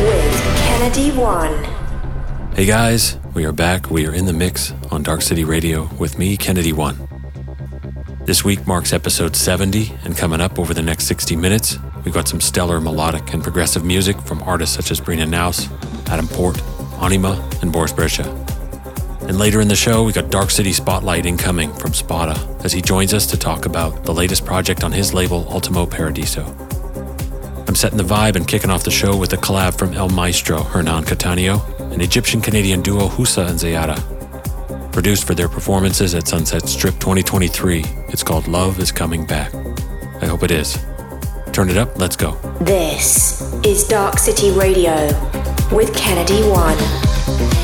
with Kennedy One. Hey guys, we are back. We are in the mix on Dark City Radio with me, Kennedy One. This week marks episode 70, and coming up over the next 60 minutes, we've got some stellar melodic and progressive music from artists such as Brina Knauss, Adam Port, Anyma, and Boris Brejcha. And later in the show, we got Dark City Spotlight incoming from Spada as he joins us to talk about the latest project on his label, Ultimo Paradiso. I'm setting the vibe and kicking off the show with a collab from El Maestro, Hernan Cattaneo, and Egyptian Canadian duo Husa and Zeyada. Produced for their performances at Sunset Strip 2023, it's called Love is Coming Back. I hope it is. Turn it up, let's go. This is Dark City Radio with Kennedy One.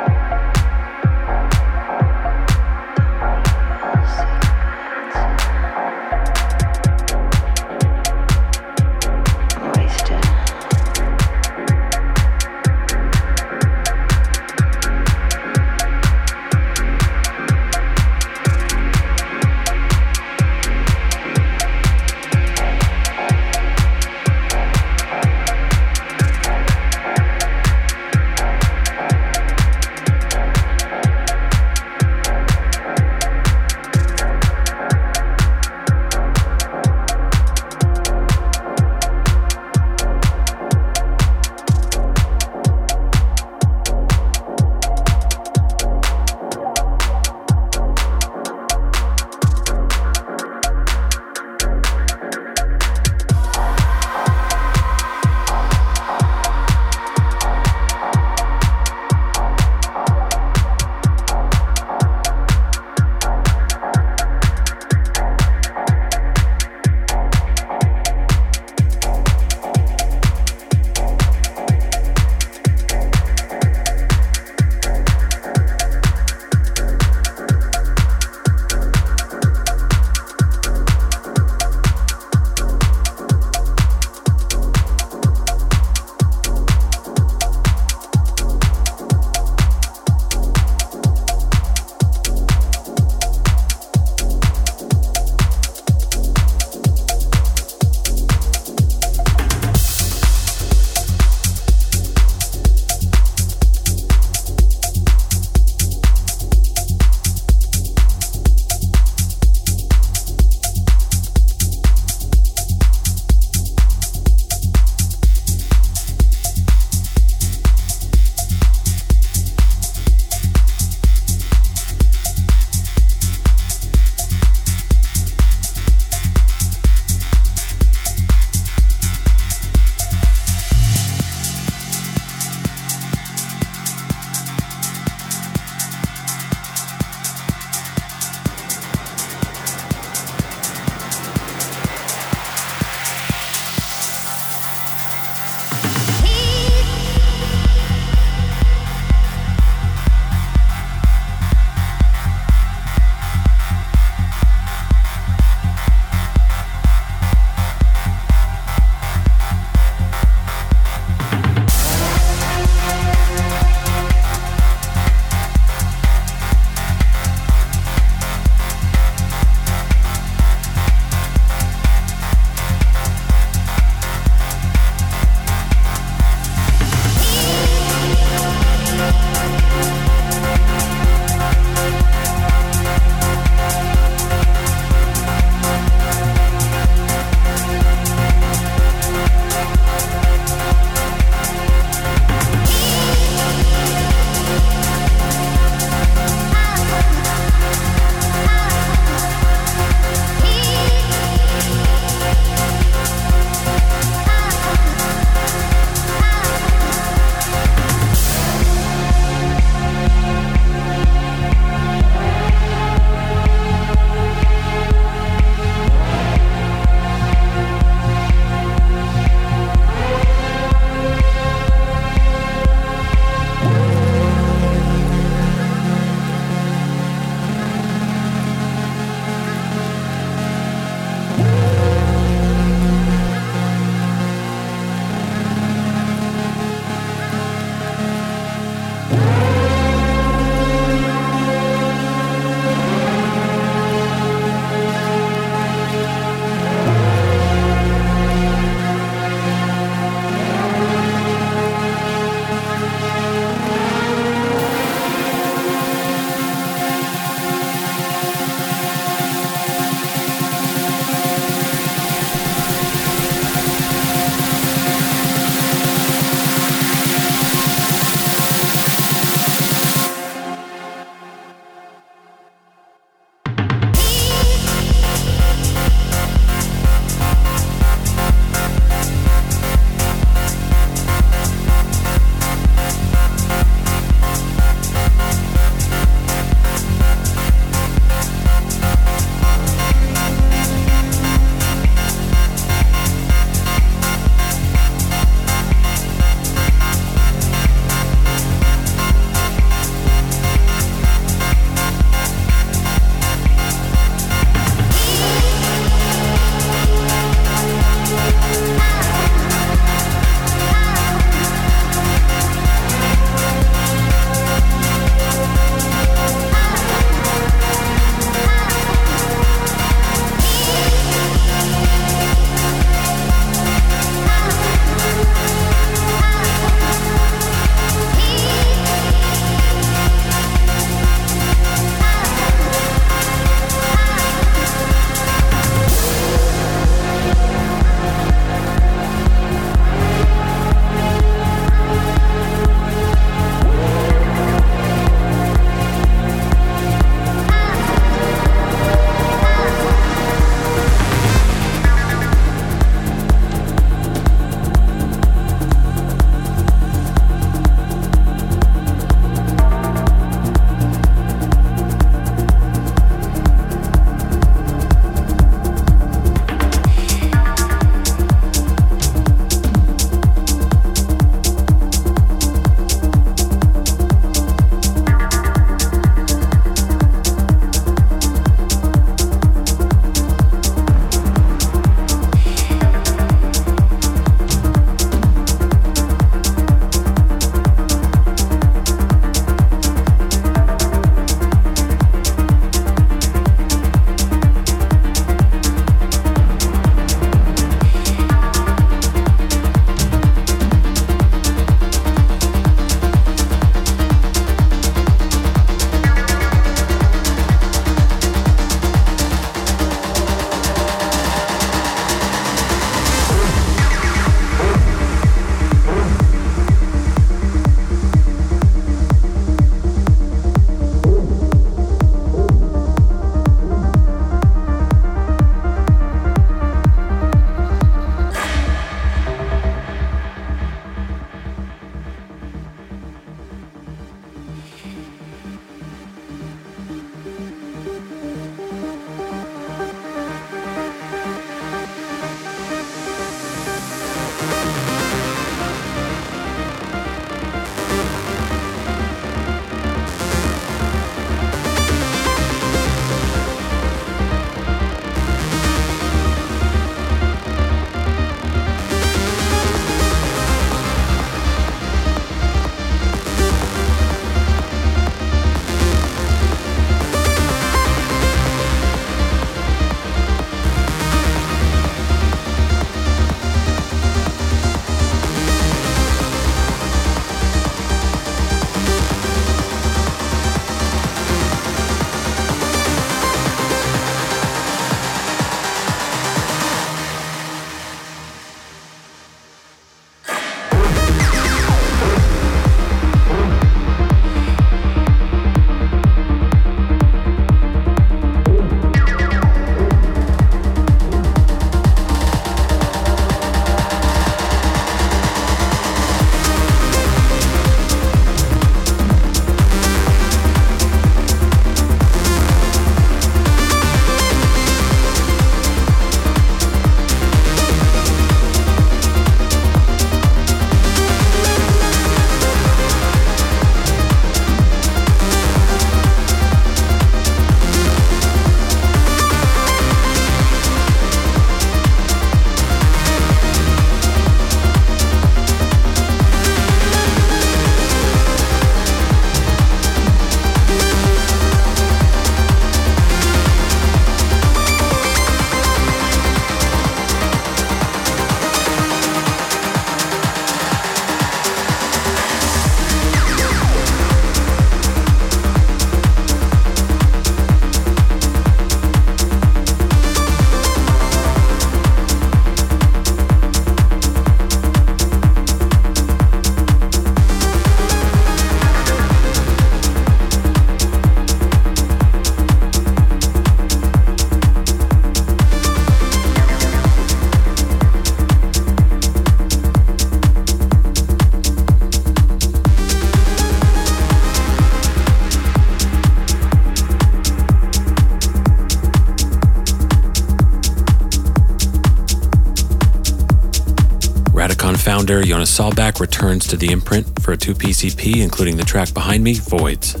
Founder Jonas Saalbach returns to the imprint for a two-piece EP, including the track behind me, Voids.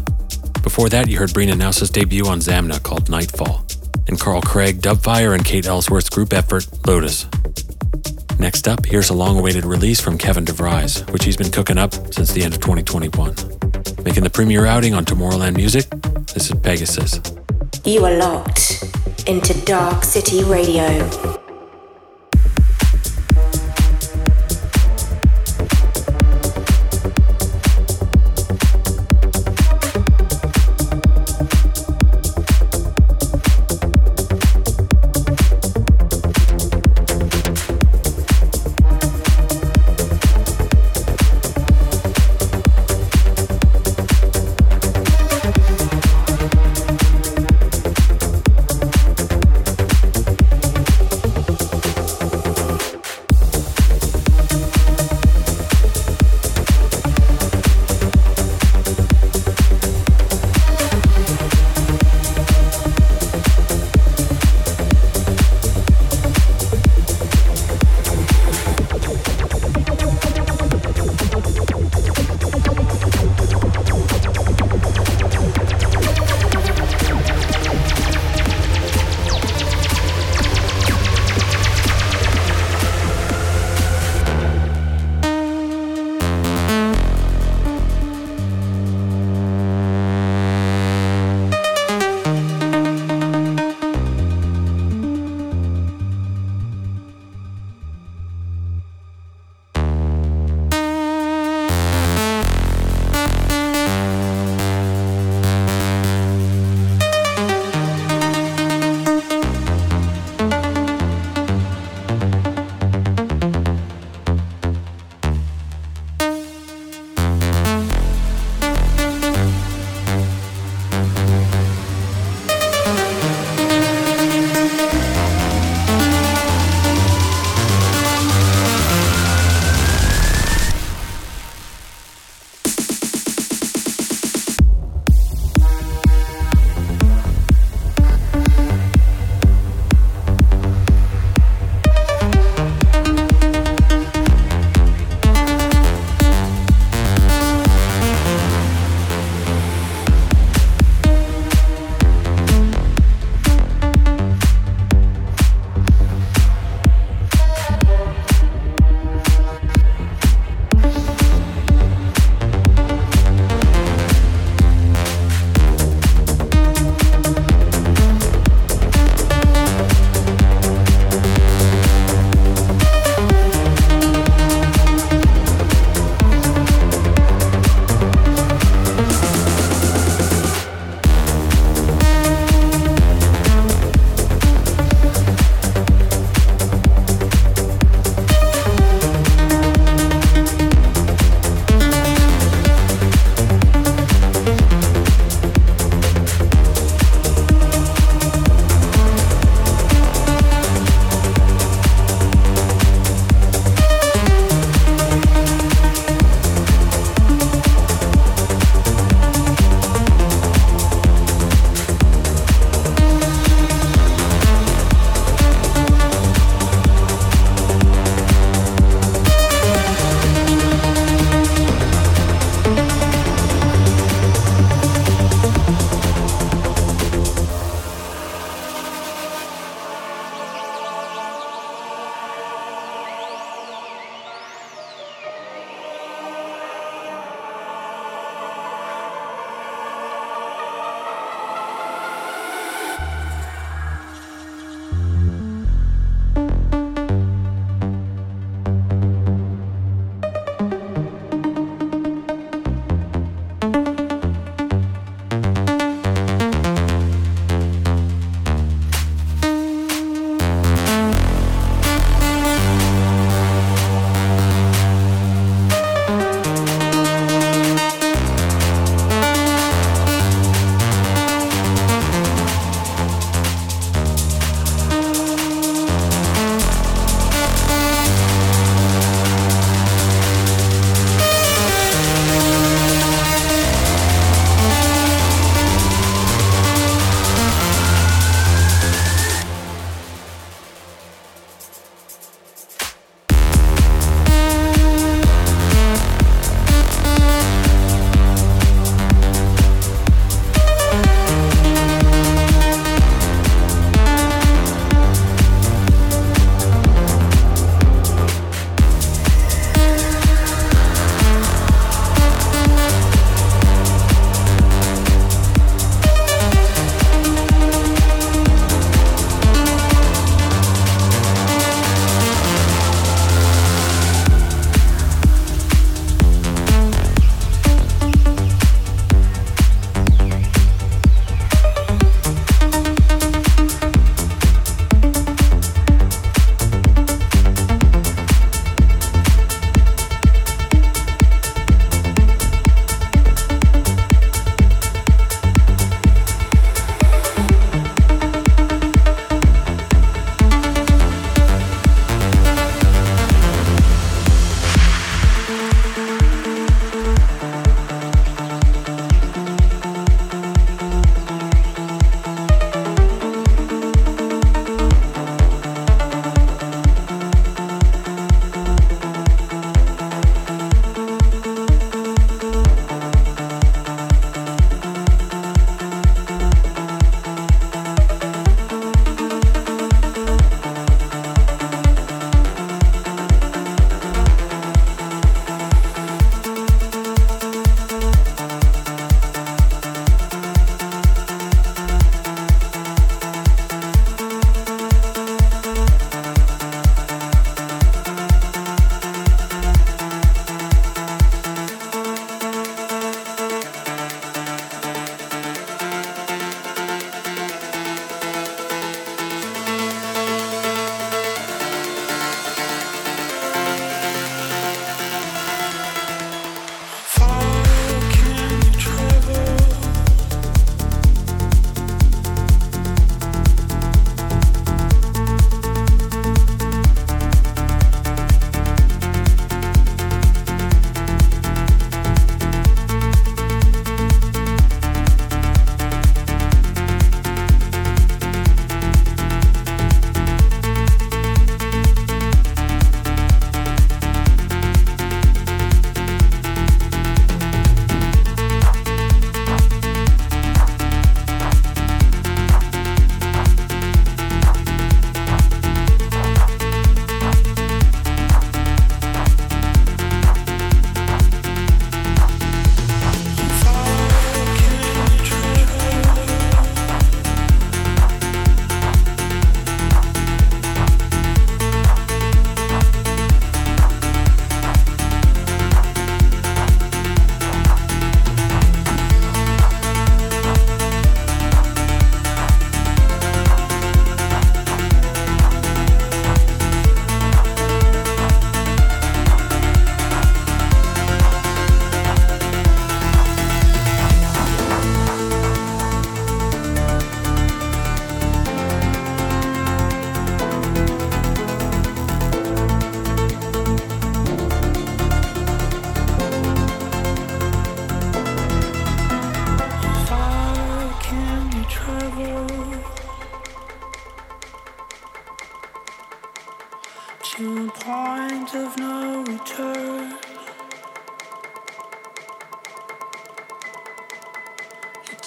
Before that, you heard Brina Knauss's debut on Zamna called Nightfall, and Carl Craig, Dubfire, and Kate Elsworth's group effort, Lotus. Next up, here's a long-awaited release from Kevin DeVries, which he's been cooking up since the end of 2021. Making the premiere outing on Tomorrowland Music, this is Pegasus. You are locked into Dark City Radio.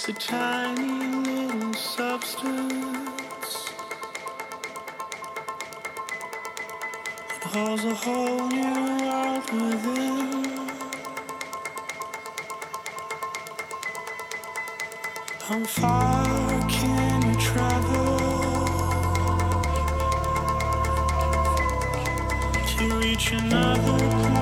It's a tiny little substance that holds a whole new world within. How far can you travel to reach another point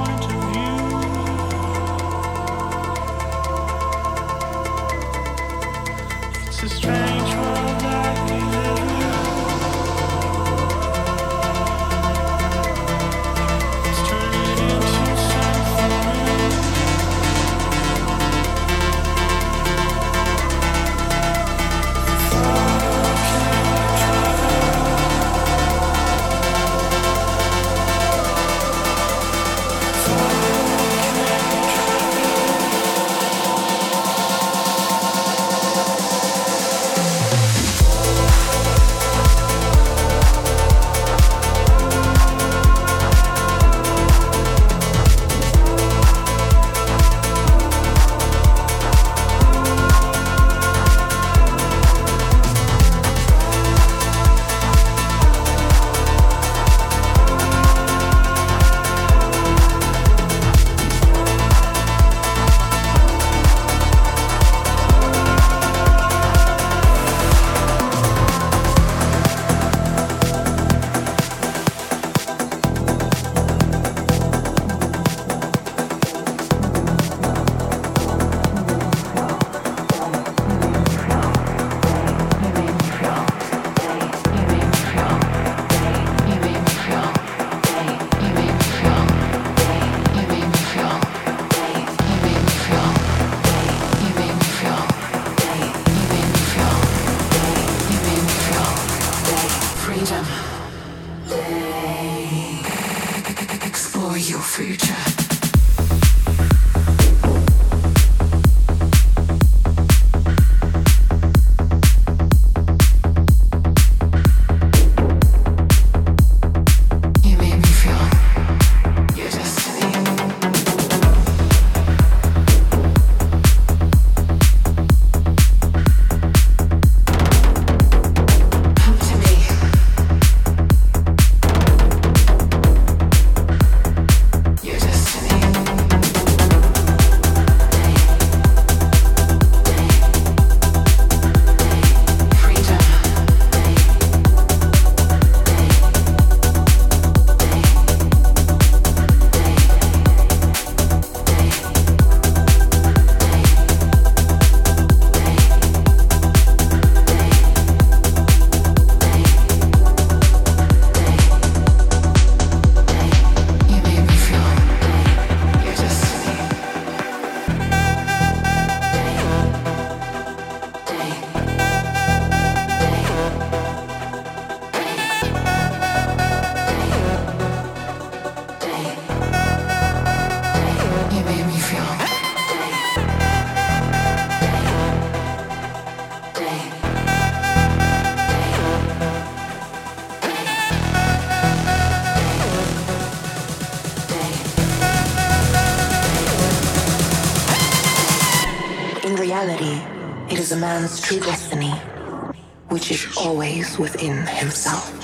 it is a man's true destiny, which is always within himself.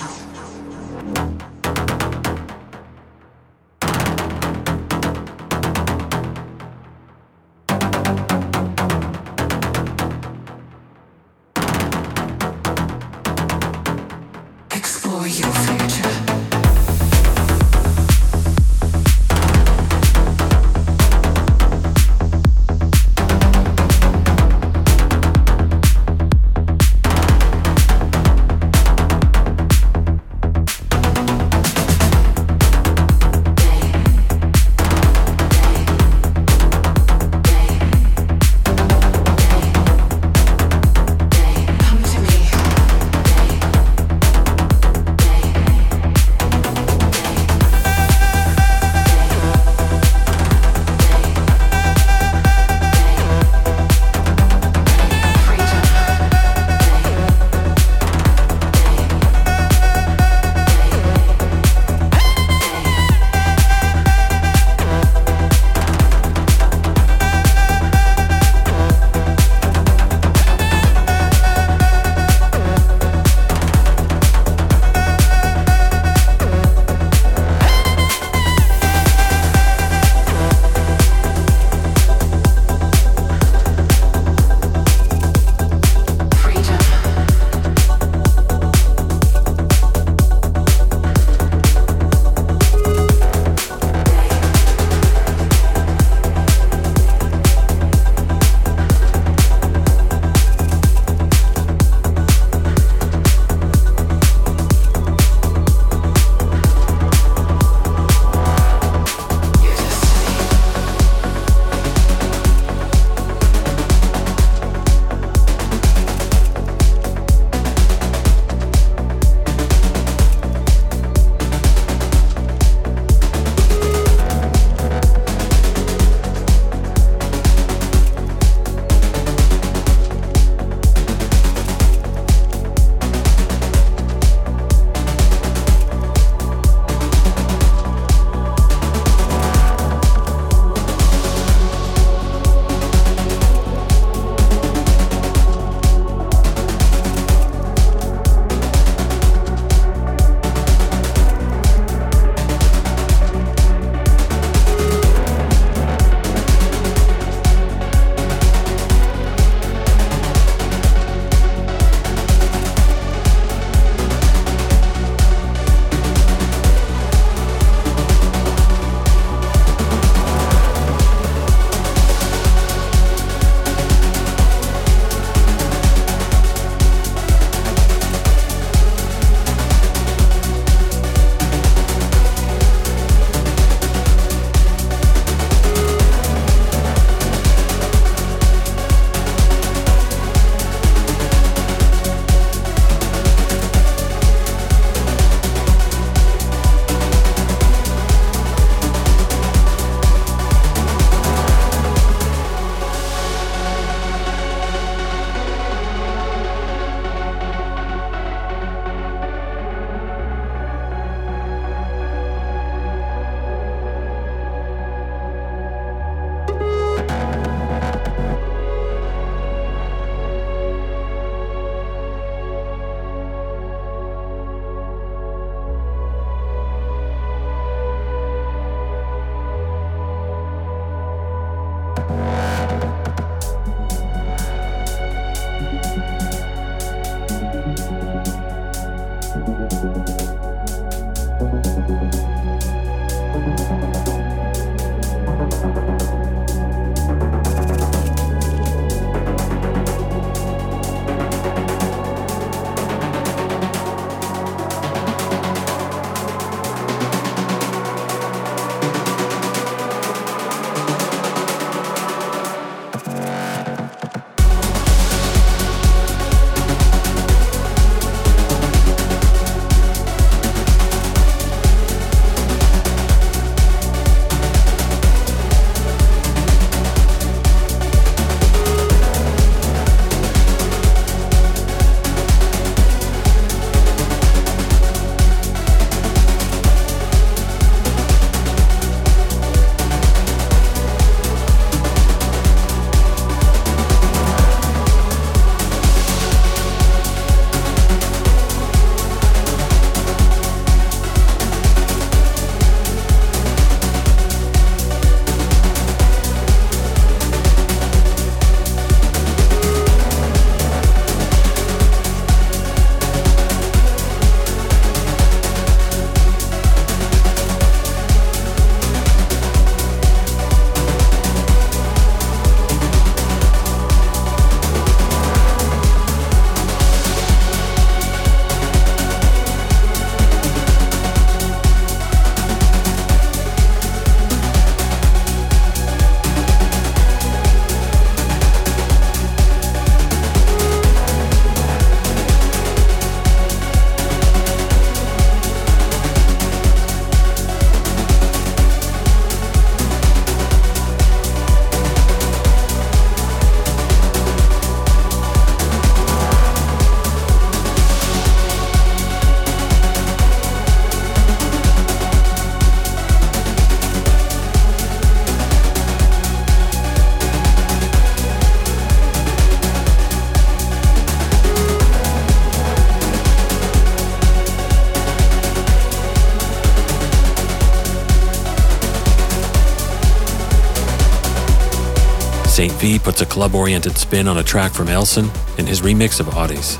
Puts a club oriented spin on a track from Aalson in his remix of Oddes.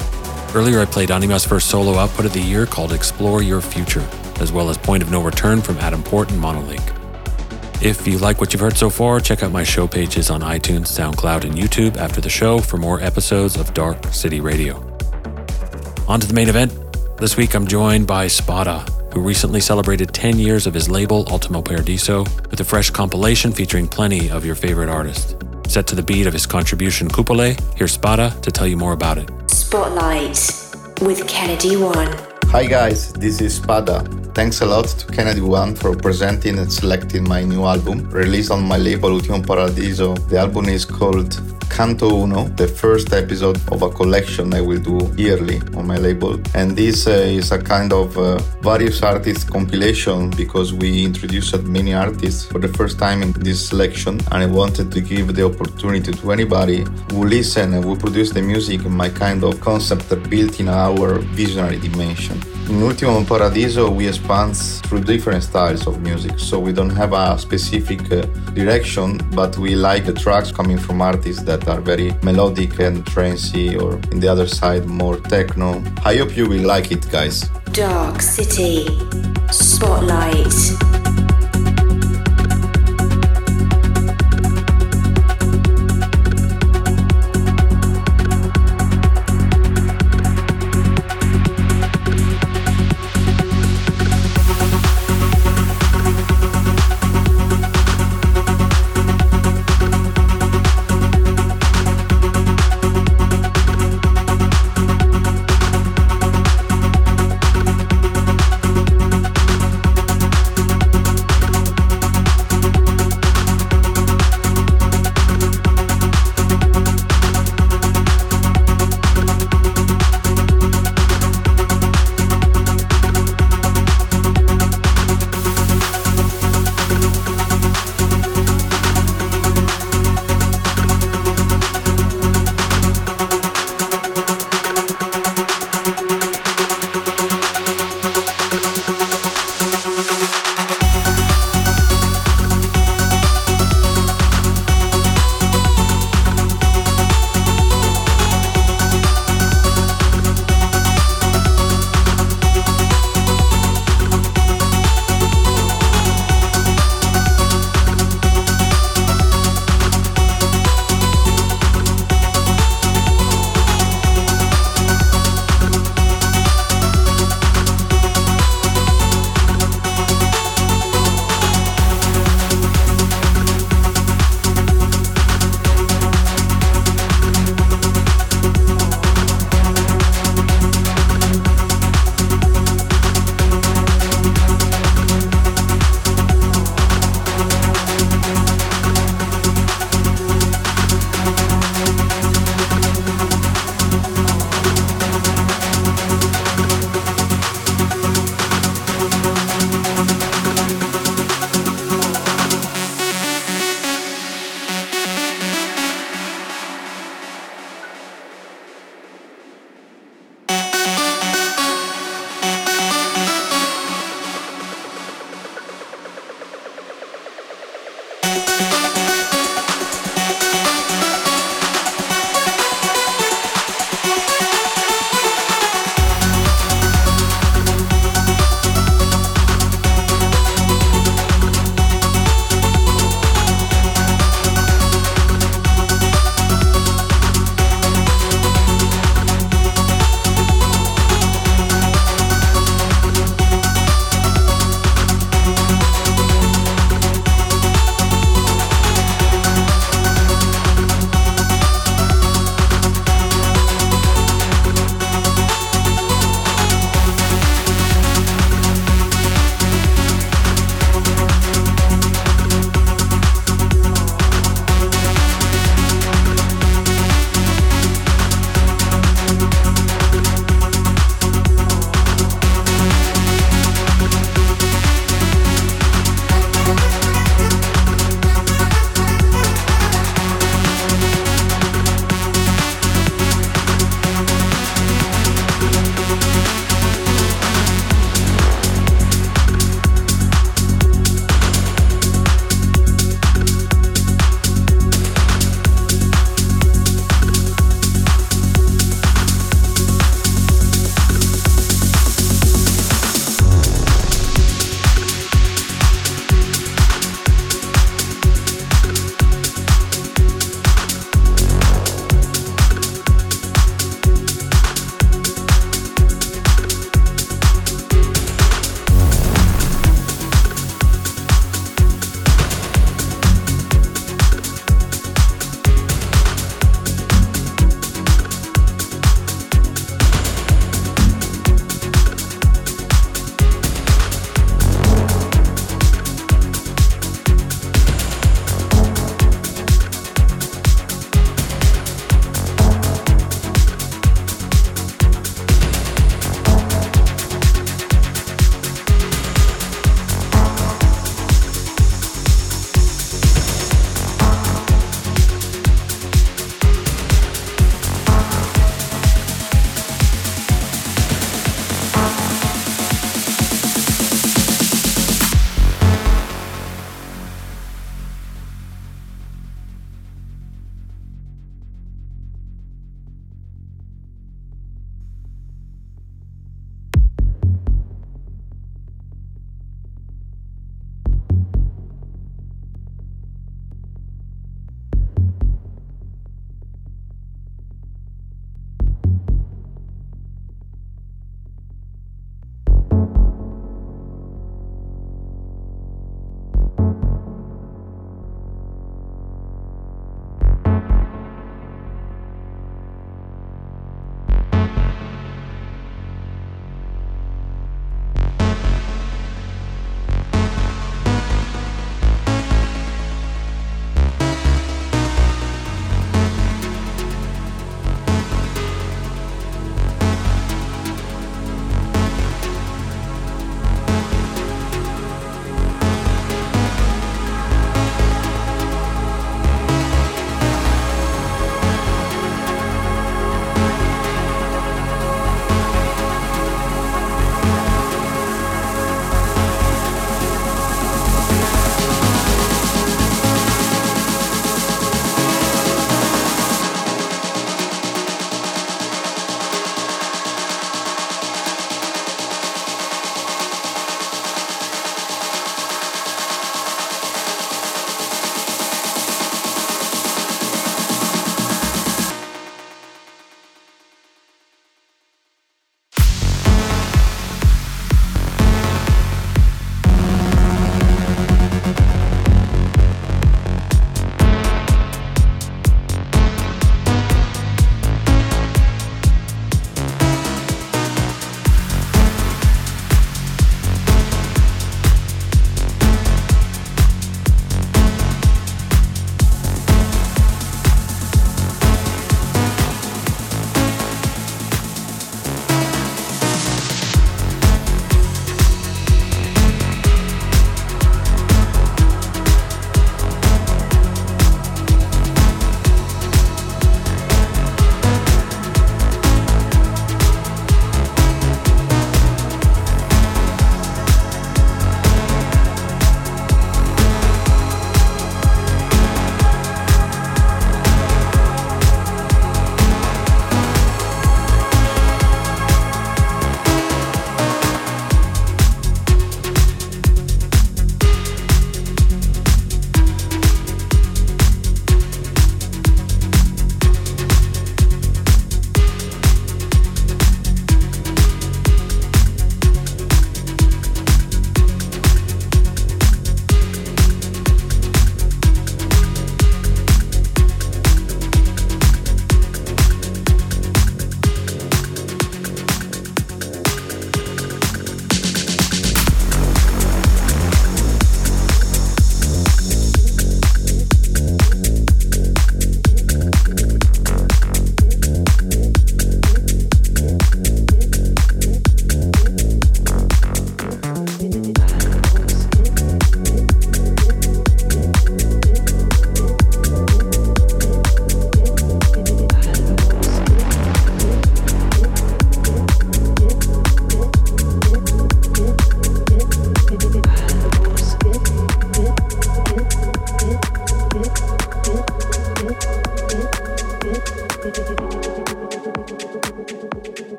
Earlier, I played Anyma's first solo output of the year called Explore Your Future, as well as Point of No Return from Adam Port and Monolink. If you like what you've heard so far, check out my show pages on iTunes, SoundCloud, and YouTube after the show for more episodes of Dark City Radio. On to the main event. This week I'm joined by Spada, who recently celebrated 10 years of his label Ultimo Paradiso with a fresh compilation featuring plenty of your favorite artists. Set to the beat of his contribution Cupole, here's Spada to tell you more about it. Spotlight with Kennedy One. Hi guys, this is Spada. Thanks a lot to Kennedy One for presenting and selecting my new album, released on my label Ultimo Paradiso. The album is called Canto Uno, the first episode of a collection I will do yearly on my label. And this uh, is a kind of uh, various artists compilation because we introduced many artists for the first time in this selection. And I wanted to give the opportunity to anybody who listen and who produce the music my kind of concept built in our visionary dimension. In Ultimo Paradiso, we expand through different styles of music, so we don't have a specific uh, direction, but we like the tracks coming from artists that are very melodic and trancey, or in the other side, more techno. I hope you will like it, guys. Dark City. Spotlight.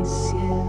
essência.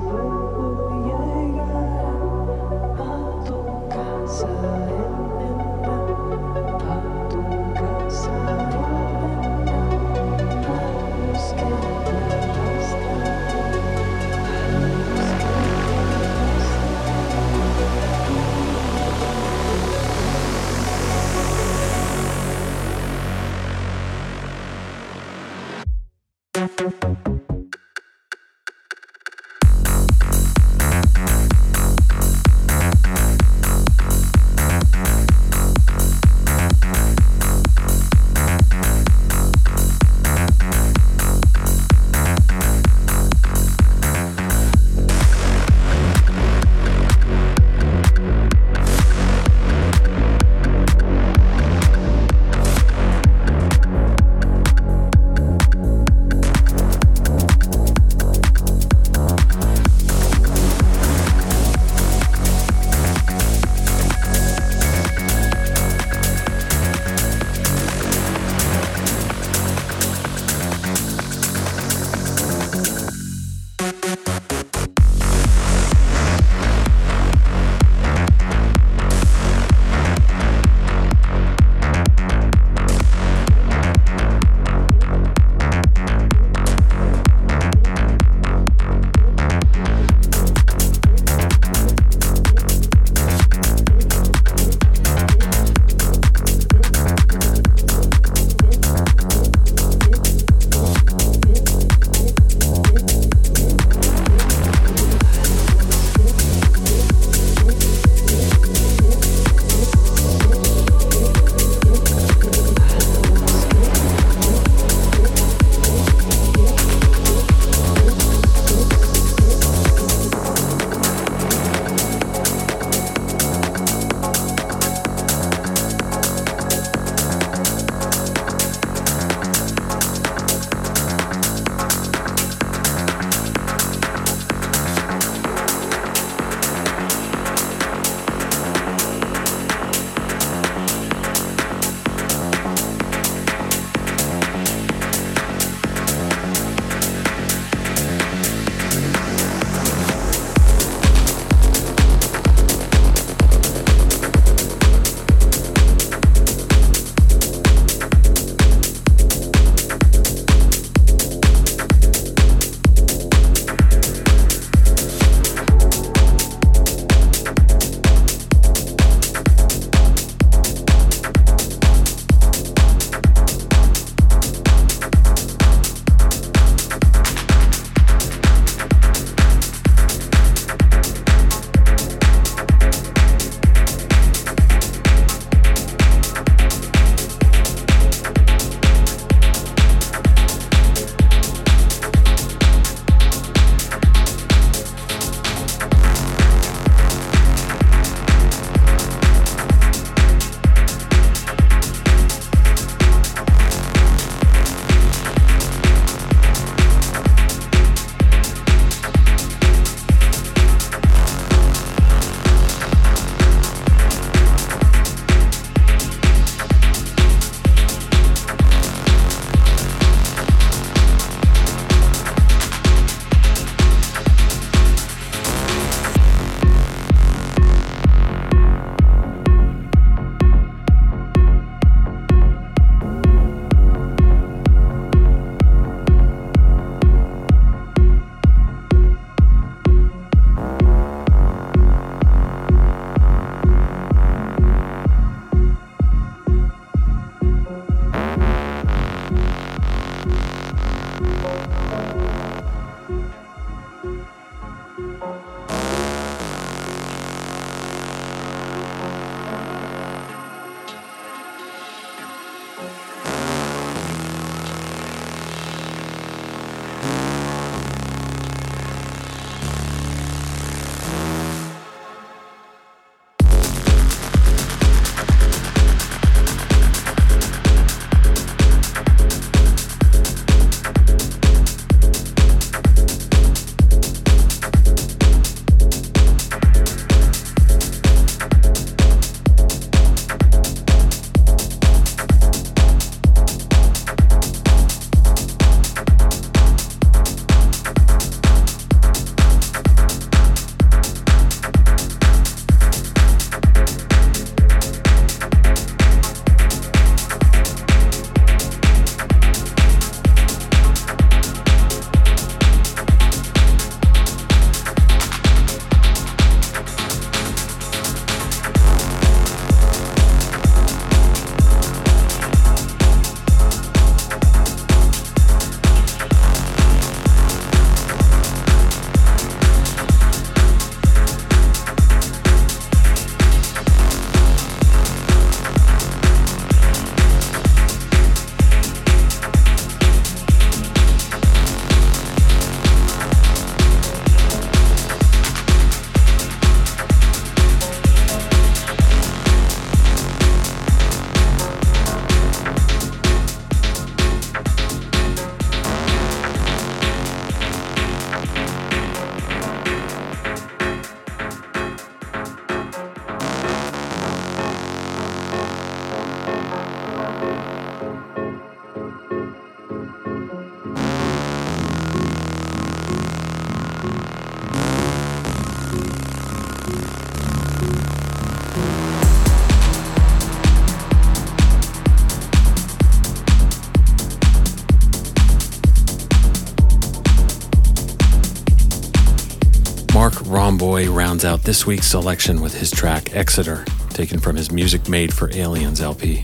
Rounds out this week's selection with his track Exeter, taken from his Music Made for Aliens LP.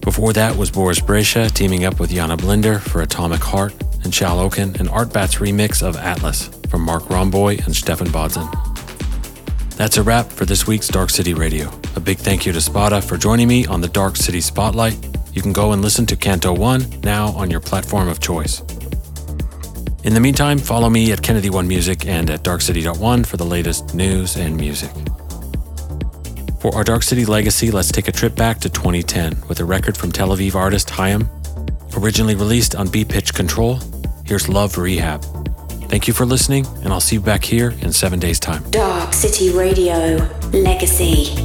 Before that was Boris Brejcha teaming up with Yana Blinder for Atomic Heart, and Shall Ocin and Artbat's remix of Atlas from Marc Romboy and Stephan Bodzin. That's a wrap for this week's Dark City Radio. A big thank you to Spada for joining me on the Dark City Spotlight. You can go and listen to Canto Uno now on your platform of choice. In the meantime, follow me at Kennedy One Music and at darkcity.one for the latest news and music. For our Dark City legacy, let's take a trip back to 2010 with a record from Tel Aviv artist Chaim. Originally released on BPitch Control, here's Love Rehab. Thank you for listening, and I'll see you back here in seven days' time. Dark City Radio Legacy.